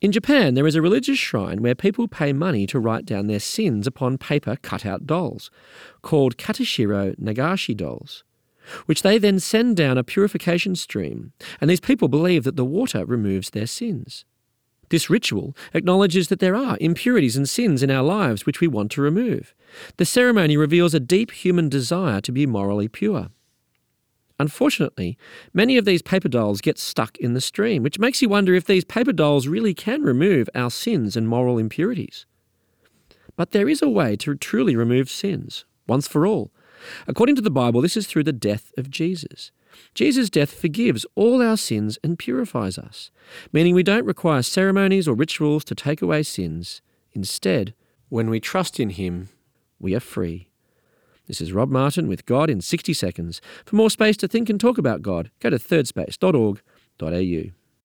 In Japan, there is a religious shrine where people pay money to write down their sins upon paper cutout dolls, called Katashiro Nagashi dolls, which they then send down a purification stream, and these people believe that the water removes their sins. This ritual acknowledges that there are impurities and sins in our lives which we want to remove. The ceremony reveals a deep human desire to be morally pure. Unfortunately, many of these paper dolls get stuck in the stream, which makes you wonder if these paper dolls really can remove our sins and moral impurities. But there is a way to truly remove sins, once for all. According to the Bible, this is through the death of Jesus. Jesus' death forgives all our sins and purifies us, meaning we don't require ceremonies or rituals to take away sins. Instead, when we trust in Him, we are free. This is Rob Martin with God in 60 Seconds. For more space to think and talk about God, go to thirdspace.org.au.